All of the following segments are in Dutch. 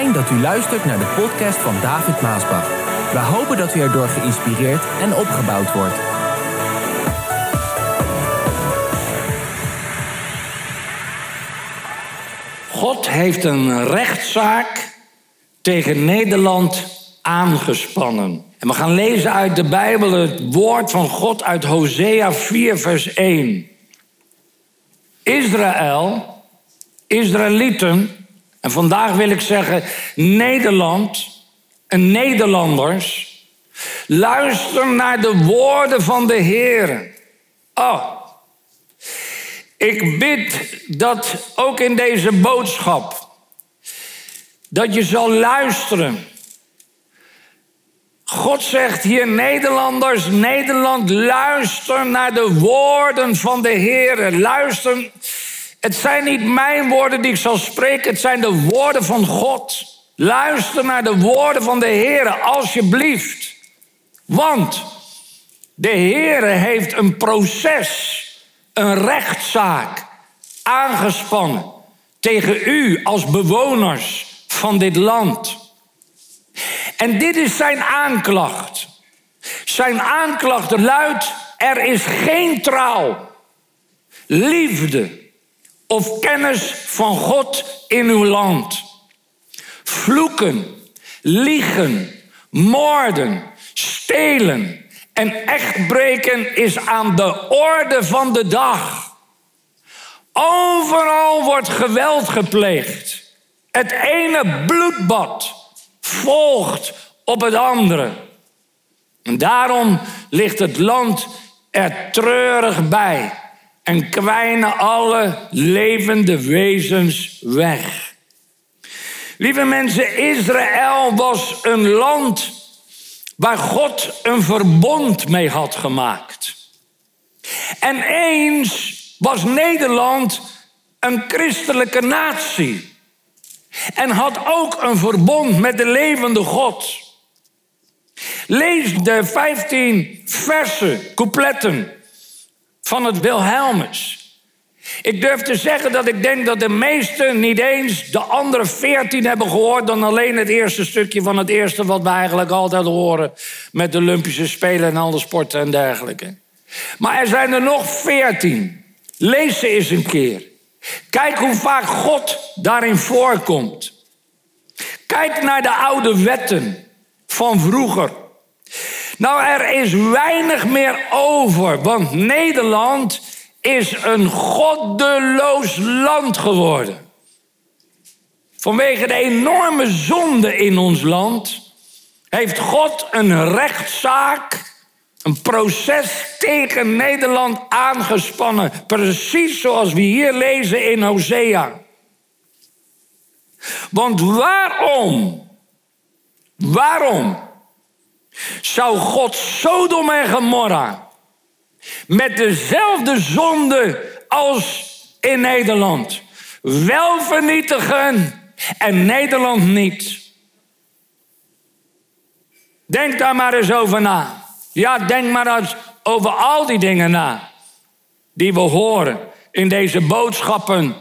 Dat u luistert naar de podcast van David Maasbach. We hopen dat u erdoor geïnspireerd en opgebouwd wordt. God heeft een rechtszaak tegen Nederland aangespannen. En we gaan lezen uit de Bijbel het woord van God uit Hosea 4, vers 1. Israël, Israëlieten, en vandaag wil ik zeggen Nederland en Nederlanders, luister naar de woorden van de Heer. Oh, ik bid dat ook in deze boodschap, dat je zal luisteren. God zegt hier, Nederlanders, Nederland, luister naar de woorden van de Heer. Luister, het zijn niet mijn woorden die ik zal spreken, het zijn de woorden van God. Luister naar de woorden van de Heer, alsjeblieft. Want de Heer heeft een proces een rechtszaak aangespannen tegen u als bewoners van dit land. En dit is zijn aanklacht. Zijn aanklacht luidt: er is geen trouw, liefde of kennis van God in uw land. Vloeken, liegen, moorden, stelen, en echtbreken is aan de orde van de dag. Overal wordt geweld gepleegd. Het ene bloedbad volgt op het andere. En daarom ligt het land er treurig bij en kwijnen alle levende wezens weg. Lieve mensen, Israël was een land waar God een verbond mee had gemaakt. En eens was Nederland een christelijke natie. En had ook een verbond met de levende God. Lees de 15 versen, coupletten van het Wilhelmus. Ik durf te zeggen dat ik denk dat de meesten niet eens de andere veertien hebben gehoord dan alleen het eerste stukje van het eerste wat we eigenlijk altijd horen met de Olympische Spelen en alle sporten en dergelijke. Maar er zijn er nog veertien. Lees ze eens een keer. Kijk hoe vaak God daarin voorkomt. Kijk naar de oude wetten van vroeger. Nou, er is weinig meer over, want Nederland is een goddeloos land geworden. Vanwege de enorme zonde in ons land heeft God een rechtszaak, een proces tegen Nederland aangespannen. Precies zoals we hier lezen in Hosea. Want waarom, waarom zou God Sodom en Gomorra met dezelfde zonde als in Nederland. Wel vernietigen en Nederland niet. Denk daar maar eens over na. Ja, denk maar eens over al die dingen na. Die we horen in deze boodschappen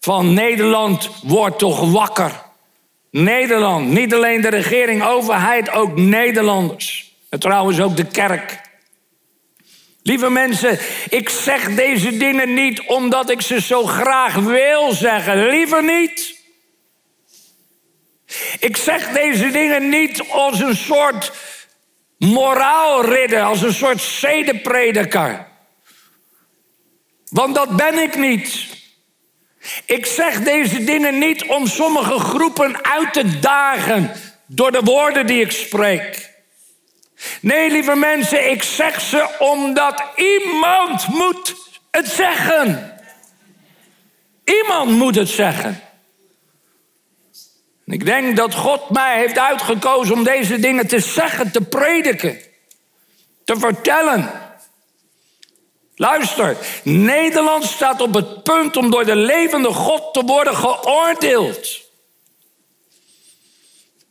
van Nederland wordt toch wakker. Nederland, niet alleen de regering, overheid, ook Nederlanders. En trouwens ook de kerk. Lieve mensen, ik zeg deze dingen niet omdat ik ze zo graag wil zeggen. Liever niet. Ik zeg deze dingen niet als een soort moraalridder, als een soort zedenprediker. Want dat ben ik niet. Ik zeg deze dingen niet om sommige groepen uit te dagen door de woorden die ik spreek. Nee, lieve mensen, ik zeg ze omdat iemand moet het zeggen. Iemand moet het zeggen. ik denk dat God mij heeft uitgekozen om deze dingen te zeggen, te prediken, te vertellen. Luister, Nederland staat op het punt om door de levende God te worden geoordeeld.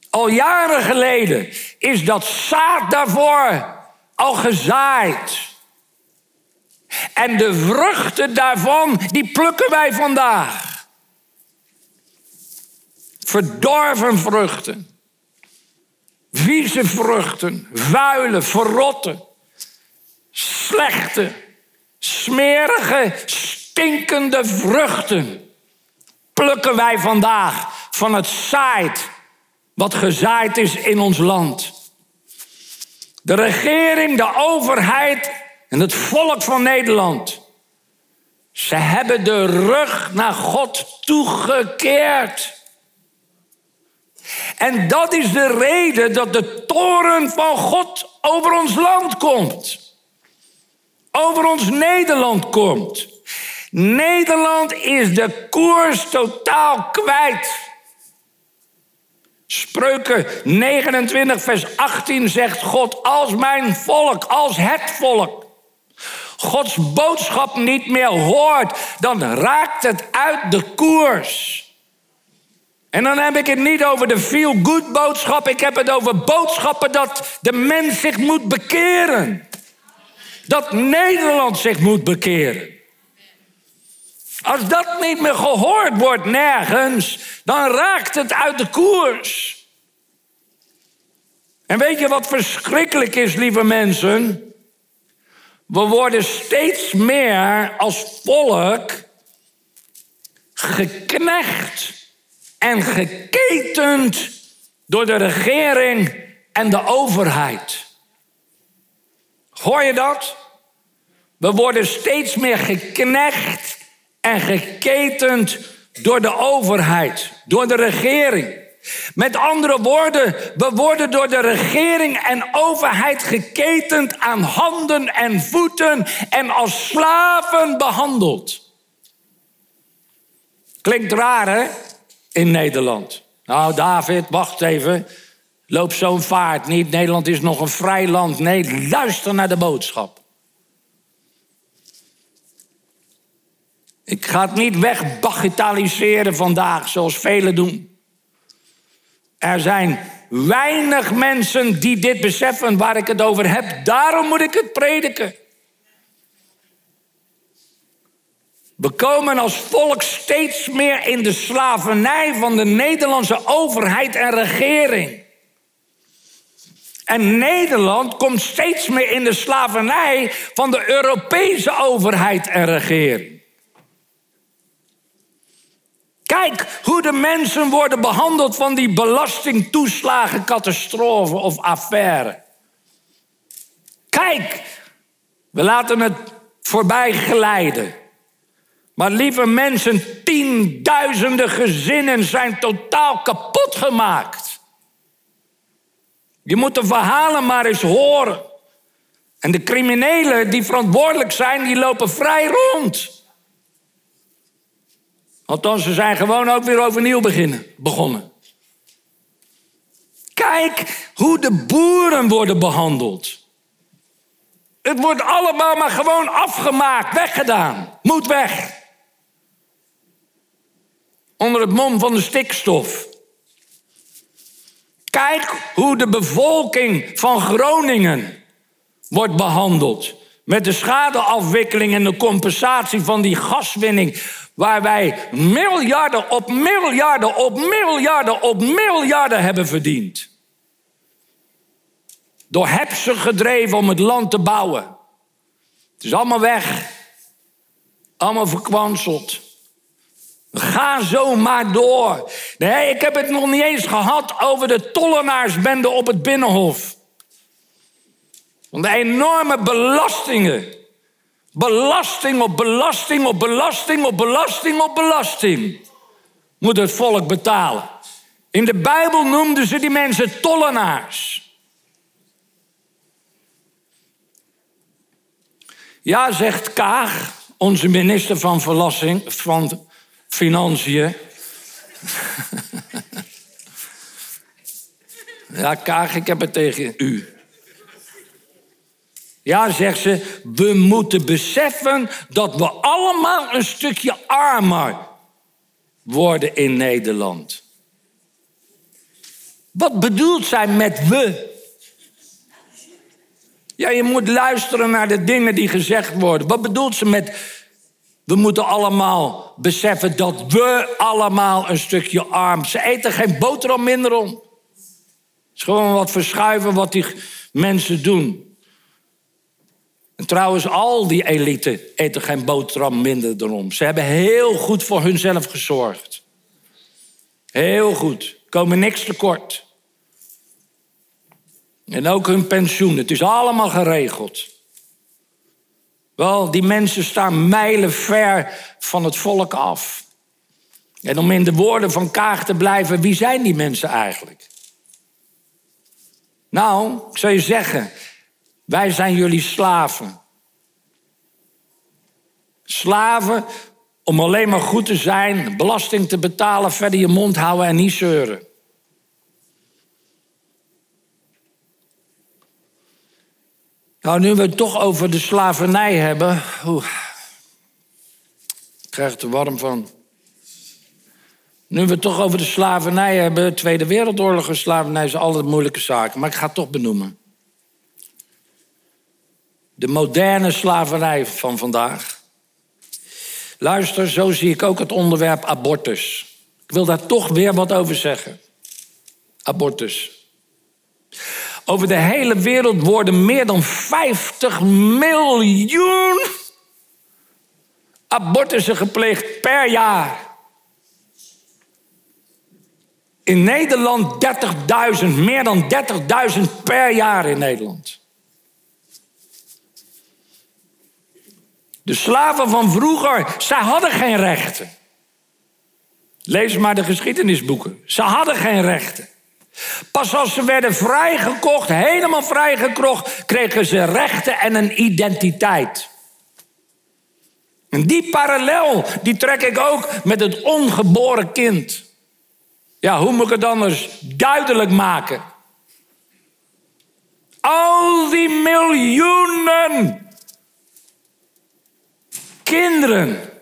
Al jaren geleden is dat zaad daarvoor al gezaaid. En de vruchten daarvan, die plukken wij vandaag. verdorven vruchten. Vieze vruchten, vuile, verrotte, slechte, smerige, stinkende vruchten plukken wij vandaag van het zaad wat gezaaid is in ons land. De regering, de overheid en het volk van Nederland. Ze hebben de rug naar God toegekeerd. En dat is de reden dat de toren van God over ons land komt. Over ons Nederland komt. Nederland is de koers totaal kwijt. Spreuken 29, vers 18 zegt God, als mijn volk, als het volk, Gods boodschap niet meer hoort, dan raakt het uit de koers. En dan heb ik het niet over de feel-good boodschap, ik heb het over boodschappen dat de mens zich moet bekeren. Dat Nederland zich moet bekeren. Als dat niet meer gehoord wordt nergens, dan raakt het uit de koers. En weet je wat verschrikkelijk is, lieve mensen? We worden steeds meer als volk geknecht en geketend door de regering en de overheid. Hoor je dat? We worden steeds meer geknecht en geketend door de overheid, door de regering. Met andere woorden, we worden door de regering en overheid geketend aan handen en voeten en als slaven behandeld. Klinkt raar, hè? In Nederland. Nou, David, wacht even. Loop zo'n vaart niet. Nederland is nog een vrij land. Nee, luister naar de boodschap. Ik ga het niet wegbagitaliseren vandaag, zoals velen doen. Er zijn weinig mensen die dit beseffen waar ik het over heb. Daarom moet ik het prediken. We komen als volk steeds meer in de slavernij van de Nederlandse overheid en regering. En Nederland komt steeds meer in de slavernij van de Europese overheid en regering. Kijk hoe de mensen worden behandeld van die belastingtoeslagen, catastrofe of affaire. Kijk, we laten het voorbij glijden. Maar lieve mensen, tienduizenden gezinnen zijn totaal kapot gemaakt. Je moet de verhalen maar eens horen. En de criminelen die verantwoordelijk zijn, die lopen vrij rond. Althans, ze zijn gewoon ook weer overnieuw beginnen, begonnen. Kijk hoe de boeren worden behandeld. Het wordt allemaal maar gewoon afgemaakt, weggedaan. Moet weg. Onder het mom van de stikstof. Kijk hoe de bevolking van Groningen wordt behandeld. Met de schadeafwikkeling en de compensatie van die gaswinning. Waar wij miljarden op miljarden op miljarden op miljarden hebben verdiend. Door hebsen gedreven om het land te bouwen. Het is allemaal weg. Allemaal verkwanseld. Ga zo maar door. Nee, ik heb het nog niet eens gehad over de tollenaarsbende op het Binnenhof. Van de enorme belastingen Belasting op belasting op belasting op belasting op belasting moet het volk betalen. In de Bijbel noemden ze die mensen tollenaars. Ja, zegt Kaag, onze minister van, verlassing, van Financiën. ja, Kaag, ik heb het tegen u. Ja, zegt ze, we moeten beseffen dat we allemaal een stukje armer worden in Nederland. Wat bedoelt zij met we? Ja, je moet luisteren naar de dingen die gezegd worden. Wat bedoelt ze met We moeten allemaal beseffen dat we allemaal een stukje arm. Ze eten geen boterham minder om. Het is gewoon wat verschuiven wat die mensen doen. En trouwens, al die elite eten geen boterham minder erom. Ze hebben heel goed voor hunzelf gezorgd. Heel goed. Komen niks tekort. En ook hun pensioen. Het is allemaal geregeld. Wel, die mensen staan mijlen ver van het volk af. En om in de woorden van Kaag te blijven, wie zijn die mensen eigenlijk? Nou, ik zou je zeggen, wij zijn jullie slaven. Slaven om alleen maar goed te zijn, belasting te betalen, verder je mond houden en niet zeuren. Nou, nu we het toch over de slavernij hebben. Oeh, ik krijg het er warm van. Nu we het toch over de slavernij hebben, Tweede Wereldoorlog en slavernij is altijd moeilijke zaken, maar ik ga het toch benoemen. De moderne slavernij van vandaag. Luister, zo zie ik ook het onderwerp abortus. Ik wil daar toch weer wat over zeggen. Abortus. Over de hele wereld worden meer dan 50 miljoen abortussen gepleegd per jaar. In Nederland 30.000, meer dan 30.000 per jaar in Nederland. De slaven van vroeger, zij hadden geen rechten. Lees maar de geschiedenisboeken. Ze hadden geen rechten. Pas als ze werden vrijgekocht, helemaal vrijgekocht, kregen ze rechten en een identiteit. En die parallel, die trek ik ook met het ongeboren kind. Ja, hoe moet ik het anders duidelijk maken? Al die miljoenen kinderen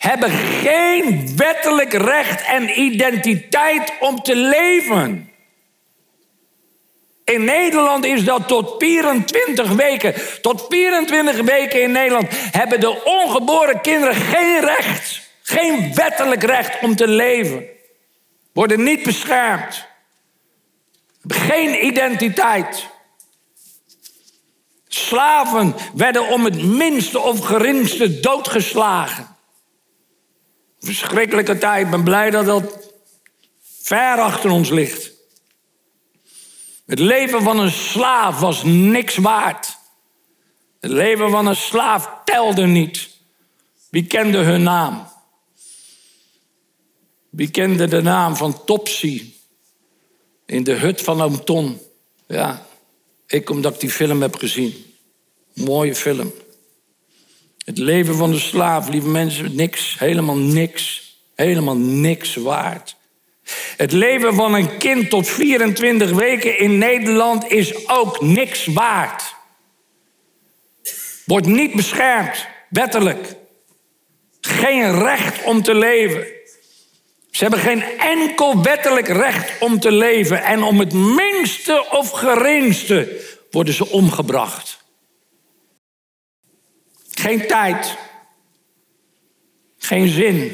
hebben geen wettelijk recht en identiteit om te leven. In Nederland is dat tot 24 weken. Tot 24 weken in Nederland hebben de ongeboren kinderen geen recht. Geen wettelijk recht om te leven. Worden niet beschermd. Geen identiteit. Slaven werden om het minste of geringste doodgeslagen. Verschrikkelijke tijd. Ik ben blij dat dat ver achter ons ligt. Het leven van een slaaf was niks waard. Het leven van een slaaf telde niet. Wie kende hun naam? Wie kende de naam van Topsy in de hut van oom Ton? Ja, ik omdat ik die film heb gezien. Mooie film. Het leven van de slaaf, lieve mensen, niks, helemaal niks. Helemaal niks waard. Het leven van een kind tot 24 weken in Nederland is ook niks waard. Wordt niet beschermd, wettelijk. Geen recht om te leven. Ze hebben geen enkel wettelijk recht om te leven. En om het minste of geringste worden ze omgebracht. Geen tijd. Geen zin.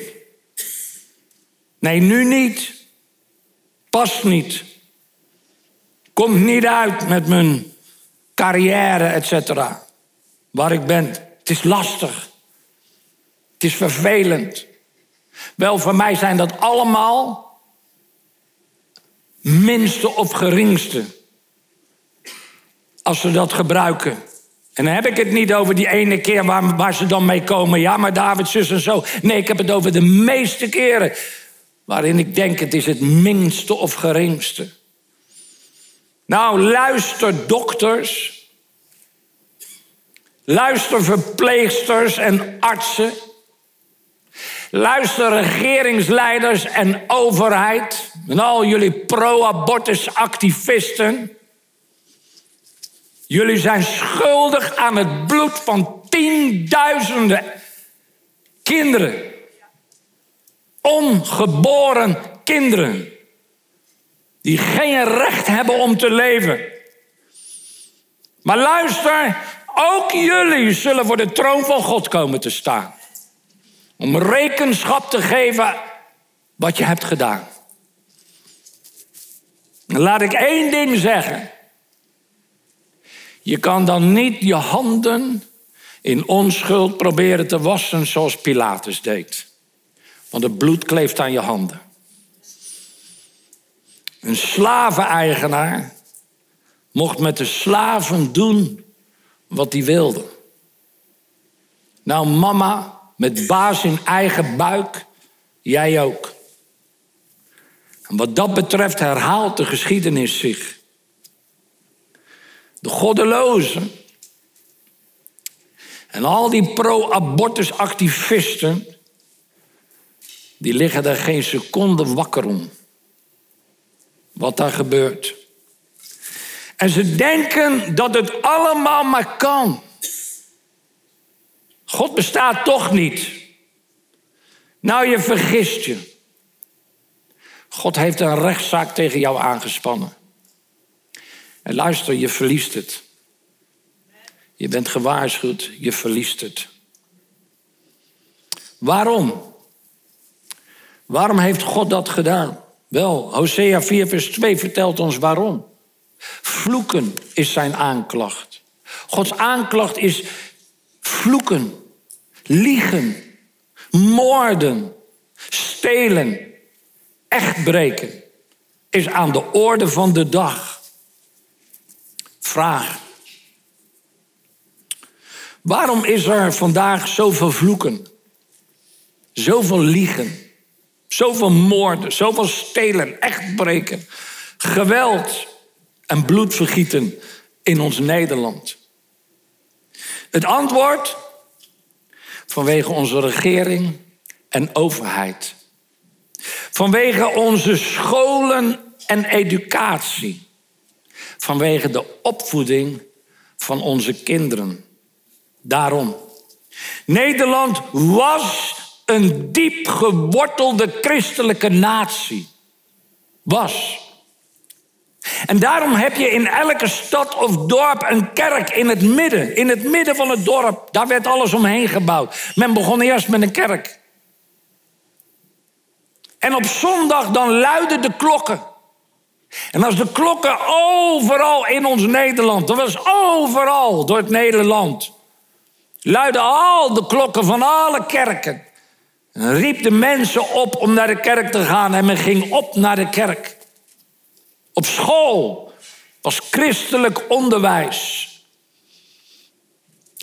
Nee, nu niet. Past niet. Komt niet uit met mijn carrière, et cetera. Waar ik ben. Het is lastig. Het is vervelend. Wel, voor mij zijn dat allemaal minste of geringste. Als ze dat gebruiken. En dan heb ik het niet over die ene keer waar, ze dan mee komen. Ja, maar David, zus en zo. Nee, ik heb het over de meeste keren. Waarin ik denk het is het minste of geringste. Nou, luister dokters. Luister verpleegsters en artsen. Luister regeringsleiders en overheid. En al jullie pro-abortus activisten. Jullie zijn schuldig aan het bloed van tienduizenden kinderen. Ongeboren kinderen. Die geen recht hebben om te leven. Maar luister, ook jullie zullen voor de troon van God komen te staan. Om rekenschap te geven wat je hebt gedaan. Laat ik één ding zeggen. Je kan dan niet je handen in onschuld proberen te wassen zoals Pilatus deed. Want het bloed kleeft aan je handen. Een slaveneigenaar mocht met de slaven doen wat hij wilde. Nou, mama, met baas in eigen buik, jij ook. En wat dat betreft herhaalt de geschiedenis zich. De goddelozen en al die pro-abortus activisten, die liggen er geen seconde wakker om. Wat daar gebeurt. En ze denken dat het allemaal maar kan. God bestaat toch niet. Nou, je vergist je. God heeft een rechtszaak tegen jou aangespannen. En luister, je verliest het. Je bent gewaarschuwd, je verliest het. Waarom? Waarom heeft God dat gedaan? Wel, Hosea 4, vers 2 vertelt ons waarom. Vloeken is zijn aanklacht. Gods aanklacht is vloeken, liegen, moorden, stelen, echtbreken. Is aan de orde van de dag. Vraag. Waarom is er vandaag zoveel vloeken? Zoveel liegen? Zoveel moorden, zoveel stelen, echtbreken, geweld en bloedvergieten in ons Nederland? Het antwoord? Vanwege onze regering en overheid. Vanwege onze scholen en educatie. Vanwege de opvoeding van onze kinderen. Daarom. Nederland was een diep gewortelde christelijke natie. Was. En daarom heb je in elke stad of dorp een kerk in het midden. In het midden van het dorp. Daar werd alles omheen gebouwd. Men begon eerst met een kerk. En op zondag dan luiden de klokken. En als de klokken overal in ons Nederland, dat was overal door het Nederland, luiden al de klokken van alle kerken. En riep de mensen op om naar de kerk te gaan en men ging op naar de kerk. Op school was christelijk onderwijs.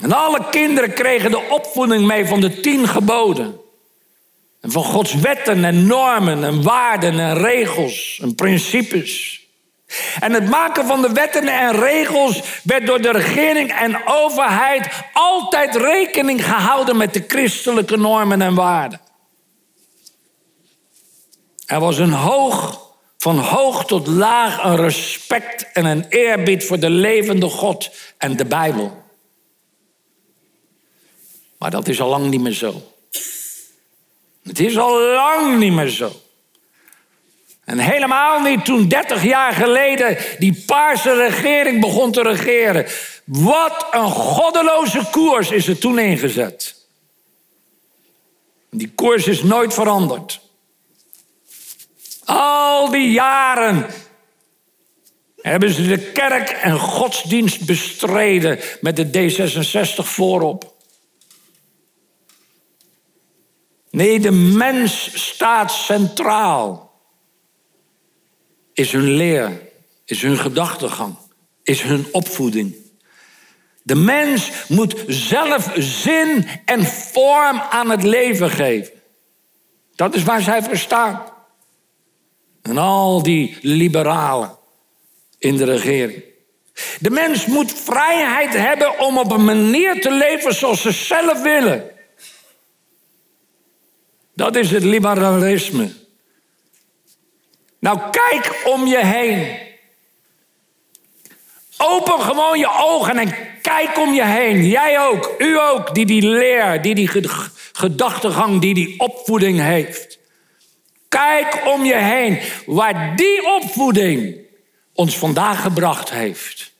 En alle kinderen kregen de opvoeding mee van de tien geboden. En van Gods wetten en normen en waarden en regels en principes. En het maken van de wetten en regels werd door de regering en overheid altijd rekening gehouden met de christelijke normen en waarden. Er was een hoog, van hoog tot laag, een respect en een eerbied voor de levende God en de Bijbel. Maar dat is al lang niet meer zo. Het is al lang niet meer zo. En helemaal niet toen 30 jaar geleden die paarse regering begon te regeren. Wat een goddeloze koers is er toen ingezet. Die koers is nooit veranderd. Al die jaren hebben ze de kerk en godsdienst bestreden met de D66 voorop. Nee, de mens staat centraal. Is hun leer, is hun gedachtegang, is hun opvoeding. De mens moet zelf zin en vorm aan het leven geven. Dat is waar zij voor staan. En al die liberalen in de regering. De mens moet vrijheid hebben om op een manier te leven zoals ze zelf willen. Dat is het liberalisme. Nou, kijk om je heen. Open gewoon je ogen en kijk om je heen. Jij ook, u ook, die die leer, die die gedachtegang, die die opvoeding heeft. Kijk om je heen waar die opvoeding ons vandaag gebracht heeft.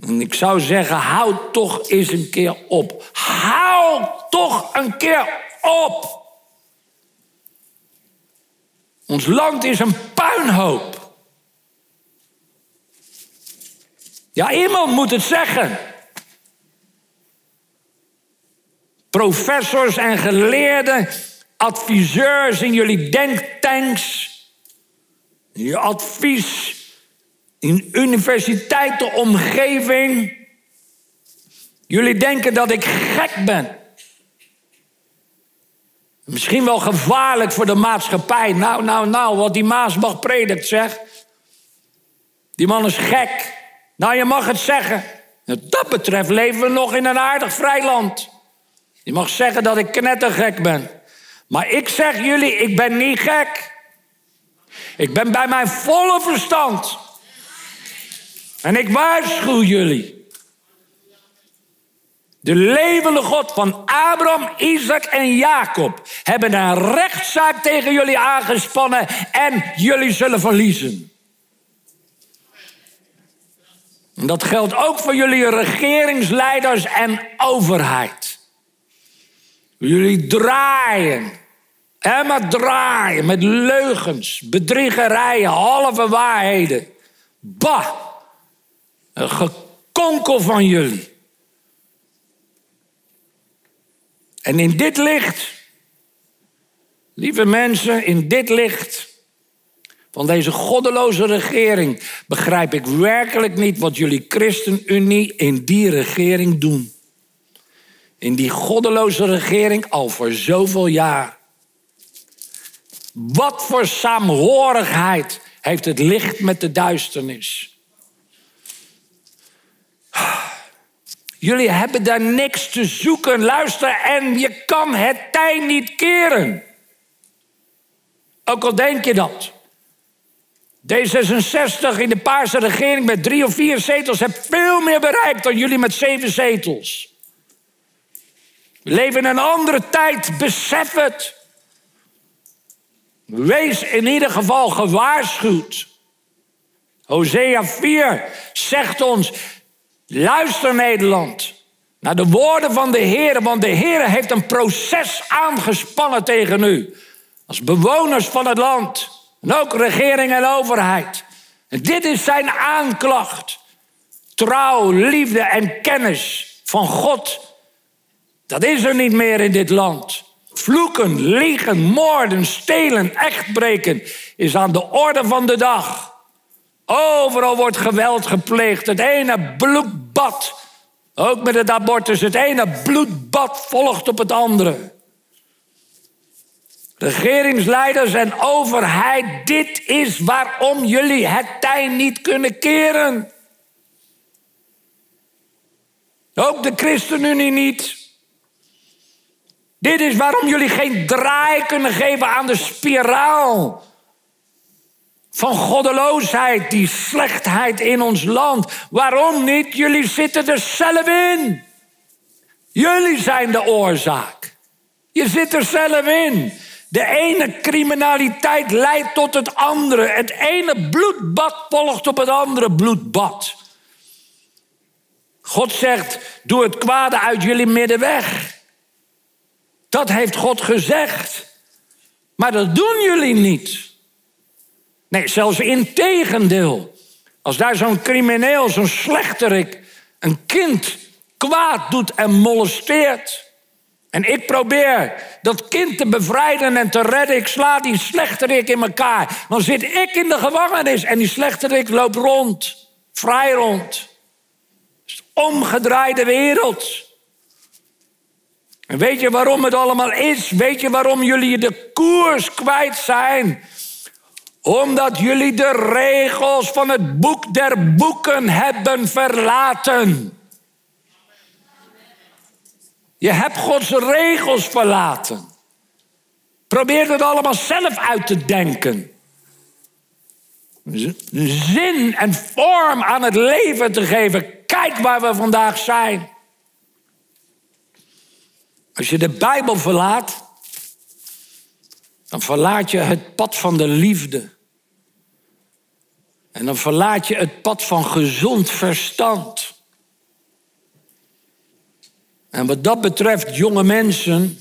En ik zou zeggen, houd toch eens een keer op. Hou toch een keer op. Ons land is een puinhoop. Ja, iemand moet het zeggen. Professors en geleerden, adviseurs in jullie denktanks, je advies, in universiteitenomgeving. Jullie denken dat ik gek ben. Misschien wel gevaarlijk voor de maatschappij. Nou, nou, nou, wat die Maasbach predikt, zeg. Die man is gek. Nou, je mag het zeggen. Wat dat betreft leven we nog in een aardig vrij land. Je mag zeggen dat ik knettergek ben. Maar ik zeg jullie, ik ben niet gek. Ik ben bij mijn volle verstand. En ik waarschuw jullie. De levende God van Abraham, Isaac en Jacob hebben een rechtszaak tegen jullie aangespannen en jullie zullen verliezen. En dat geldt ook voor jullie regeringsleiders en overheid. Jullie draaien, en maar draaien met leugens, bedriegerijen, halve waarheden. Bah, een gekonkel van jullie. En in dit licht, lieve mensen, in dit licht van deze goddeloze regering begrijp ik werkelijk niet wat jullie ChristenUnie in die regering doen. In die goddeloze regering al voor zoveel jaar. Wat voor saamhorigheid heeft het licht met de duisternis? Jullie hebben daar niks te zoeken. Luister, en je kan het tij niet keren. Ook al denk je dat. D66 in de Paarse regering met drie of vier zetels heeft veel meer bereikt dan jullie met zeven zetels. We leven in een andere tijd, besef het. Wees in ieder geval gewaarschuwd. Hosea 4 zegt ons: Luister Nederland naar de woorden van de Heer, want de Heer heeft een proces aangespannen tegen u. Als bewoners van het land. En ook regering en overheid. En dit is zijn aanklacht. Trouw, liefde en kennis van God. Dat is er niet meer in dit land. Vloeken, liegen, moorden, stelen, echtbreken is aan de orde van de dag. Overal wordt geweld gepleegd. Het ene bloedbad, ook met het abortus, het ene bloedbad volgt op het andere. Regeringsleiders en overheid, dit is waarom jullie het tij niet kunnen keren. Ook de ChristenUnie niet. Dit is waarom jullie geen draai kunnen geven aan de spiraal van goddeloosheid, die slechtheid in ons land. Waarom niet? Jullie zitten er zelf in. Jullie zijn de oorzaak. Je zit er zelf in. De ene criminaliteit leidt tot het andere. Het ene bloedbad volgt op het andere bloedbad. God zegt: Doe het kwade uit jullie midden weg. Dat heeft God gezegd. Maar dat doen jullie niet. Nee, zelfs in tegendeel. Als daar zo'n crimineel, zo'n slechterik, een kind kwaad doet en molesteert. En ik probeer dat kind te bevrijden en te redden. Ik sla die slechterik in elkaar. Dan zit ik in de gevangenis en die slechterik loopt rond. Vrij rond. Het is een omgedraaide wereld. En weet je waarom het allemaal is? Weet je waarom jullie de koers kwijt zijn? Omdat jullie de regels van het boek der boeken hebben verlaten. Je hebt Gods regels verlaten. Probeer het allemaal zelf uit te denken. Zin en vorm aan het leven te geven. Kijk waar we vandaag zijn. Als je de Bijbel verlaat, dan verlaat je het pad van de liefde. En dan verlaat je het pad van gezond verstand. En wat dat betreft, jonge mensen,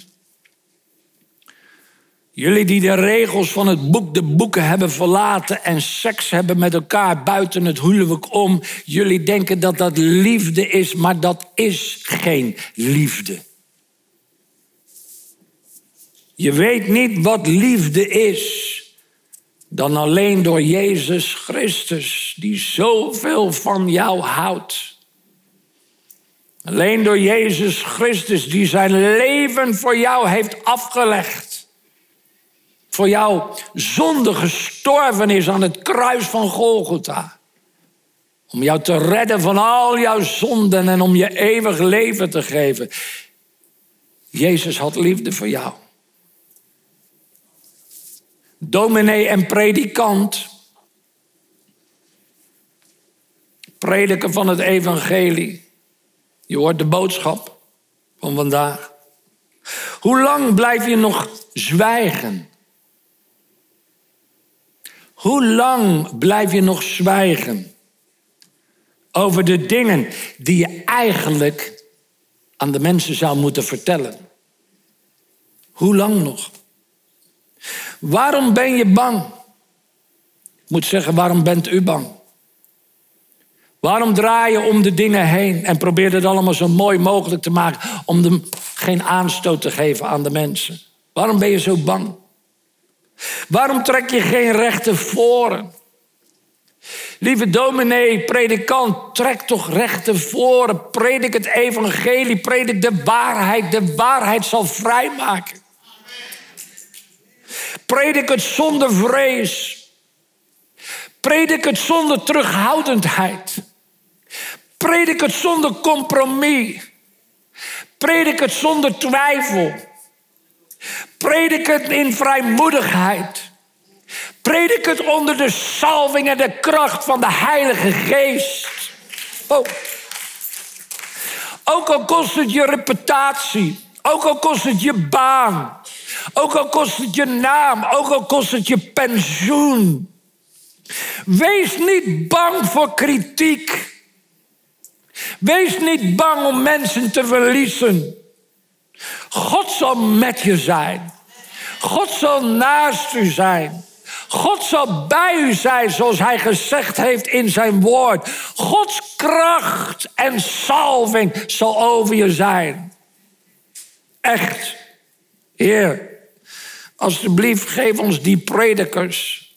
jullie die de regels van het boek, de boeken hebben verlaten en seks hebben met elkaar buiten het huwelijk om, jullie denken dat dat liefde is, maar dat is geen liefde. Je weet niet wat liefde is dan alleen door Jezus Christus, die zoveel van jou houdt. Alleen door Jezus Christus, die zijn leven voor jou heeft afgelegd. Voor jou zonde gestorven is aan het kruis van Golgotha. Om jou te redden van al jouw zonden en om je eeuwig leven te geven. Jezus had liefde voor jou dominee en predikant. Prediken van het evangelie. Je hoort de boodschap van vandaag. Hoe lang blijf je nog zwijgen? Hoe lang blijf je nog zwijgen over de dingen die je eigenlijk aan de mensen zou moeten vertellen? Hoe lang nog? Waarom ben je bang? Ik moet zeggen, waarom bent u bang? Waarom draai je om de dingen heen en probeer het allemaal zo mooi mogelijk te maken om hem geen aanstoot te geven aan de mensen? Waarom ben je zo bang? Waarom trek je geen rechte voren? Lieve dominee, predikant, trek toch rechte voren. Predik het evangelie, predik de waarheid. De waarheid zal vrijmaken. Predik het zonder vrees. Predik het zonder terughoudendheid. Predik het zonder compromis. Predik het zonder twijfel. Predik het in vrijmoedigheid. Predik het onder de salving en de kracht van de Heilige Geest. Oh. Ook al kost het je reputatie. Ook al kost het je baan. Ook al kost het je naam, ook al kost het je pensioen. Wees niet bang voor kritiek. Wees niet bang om mensen te verliezen. God zal met je zijn. God zal naast u zijn. God zal bij u zijn zoals hij gezegd heeft in zijn woord. Gods kracht en salving zal over je zijn. Echt. Heer, alsjeblieft geef ons die predikers.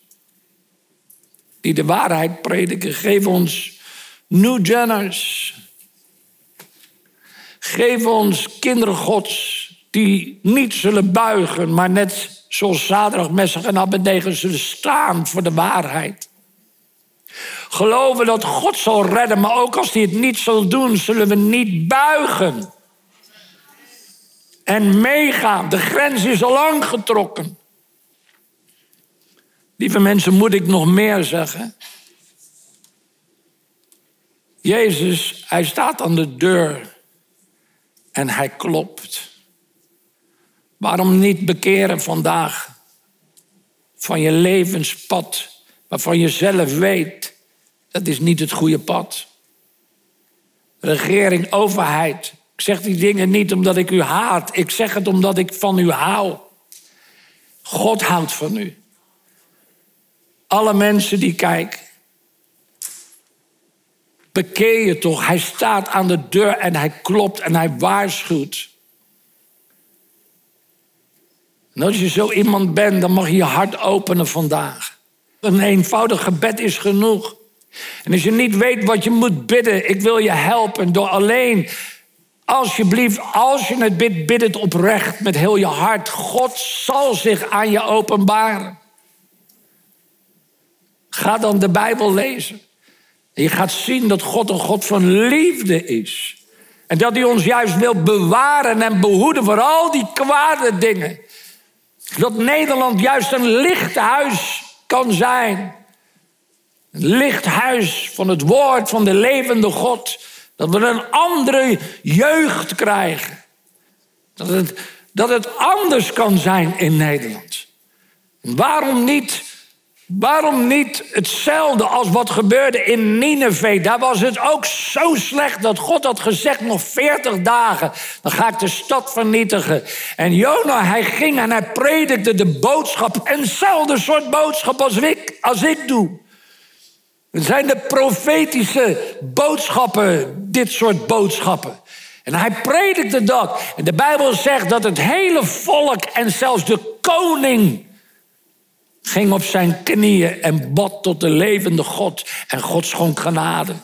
Die de waarheid prediken. Geef ons New Jenners. Geef ons kinderen gods die niet zullen buigen, maar net zoals Zaterdag, Messig en Abednego zullen staan voor de waarheid. Geloven dat God zal redden, maar ook als hij het niet zal doen, zullen we niet buigen en meegaan. De grens is al lang getrokken. Lieve mensen, moet ik nog meer zeggen? Jezus, hij staat aan de deur en hij klopt. Waarom niet bekeren vandaag van je levenspad, waarvan je zelf weet dat is niet het goede pad? Regering, overheid, ik zeg die dingen niet omdat ik u haat. Ik zeg het omdat ik van u hou. God houdt van u. Alle mensen die kijken. Bekeer je toch. Hij staat aan de deur en hij klopt en hij waarschuwt. Als je zo iemand bent, dan mag je je hart openen vandaag. Een eenvoudig gebed is genoeg. En als je niet weet wat je moet bidden, ik wil je helpen door alleen Alsjeblieft, als je het bidt, bid het oprecht met heel je hart. God zal zich aan je openbaren. Ga dan de Bijbel lezen. En je gaat zien dat God een God van liefde is. En dat hij ons juist wil bewaren en behoeden voor al die kwade dingen. Dat Nederland juist een licht huis kan zijn. Een licht huis van het woord van de levende God. Dat we een andere jeugd krijgen. Dat het, dat het anders kan zijn in Nederland. Waarom niet Waarom niet hetzelfde als wat gebeurde in Nineveh? Daar was het ook zo slecht dat God had gezegd: nog 40 dagen, dan ga ik de stad vernietigen. En Jona, hij ging en hij predikte de boodschap. Eenzelfde soort boodschap als ik, als ik doe. Zijn de profetische boodschappen, dit soort boodschappen. En hij predikte dat. En de Bijbel zegt dat het hele volk en zelfs de koning ging op zijn knieën en bad tot de levende God. En God schonk genade.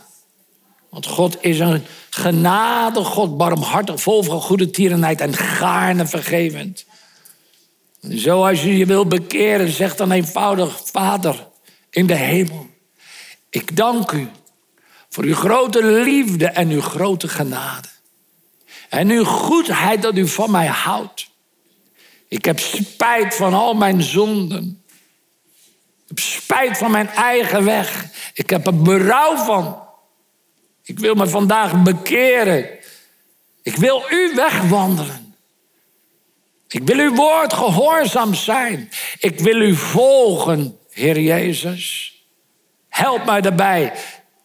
Want God is een genade God, barmhartig, vol van goede tierenheid en gaarne vergevend. En zo als je je wil bekeren, zeg dan eenvoudig, Vader in de hemel. Ik dank u voor uw grote liefde en uw grote genade. En uw goedheid dat u van mij houdt. Ik heb spijt van al mijn zonden. Ik heb spijt van mijn eigen weg. Ik heb er berouw van. Ik wil me vandaag bekeren. Ik wil u wegwandelen. Ik wil uw woord gehoorzaam zijn. Ik wil u volgen, Heer Jezus. Help mij daarbij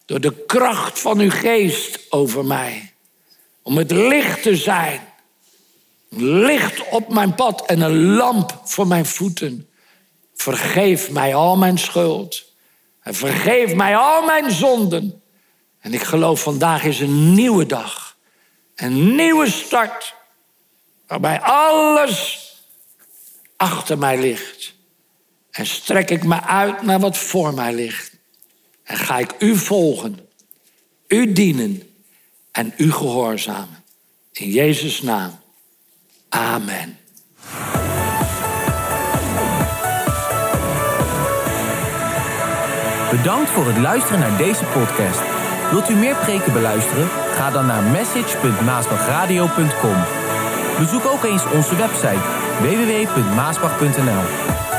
door de kracht van uw geest over mij. Om het licht te zijn. Licht op mijn pad en een lamp voor mijn voeten. Vergeef mij al mijn schuld. En vergeef mij al mijn zonden. En ik geloof vandaag is een nieuwe dag. Een nieuwe start. Waarbij alles achter mij ligt. En strek ik me uit naar wat voor mij ligt. En ga ik u volgen, u dienen en u gehoorzamen. In Jezus' naam. Amen. Bedankt voor het luisteren naar deze podcast. Wilt u meer preken beluisteren? Ga dan naar message.maasbachradio.com. Bezoek ook eens onze website www.maasbach.nl.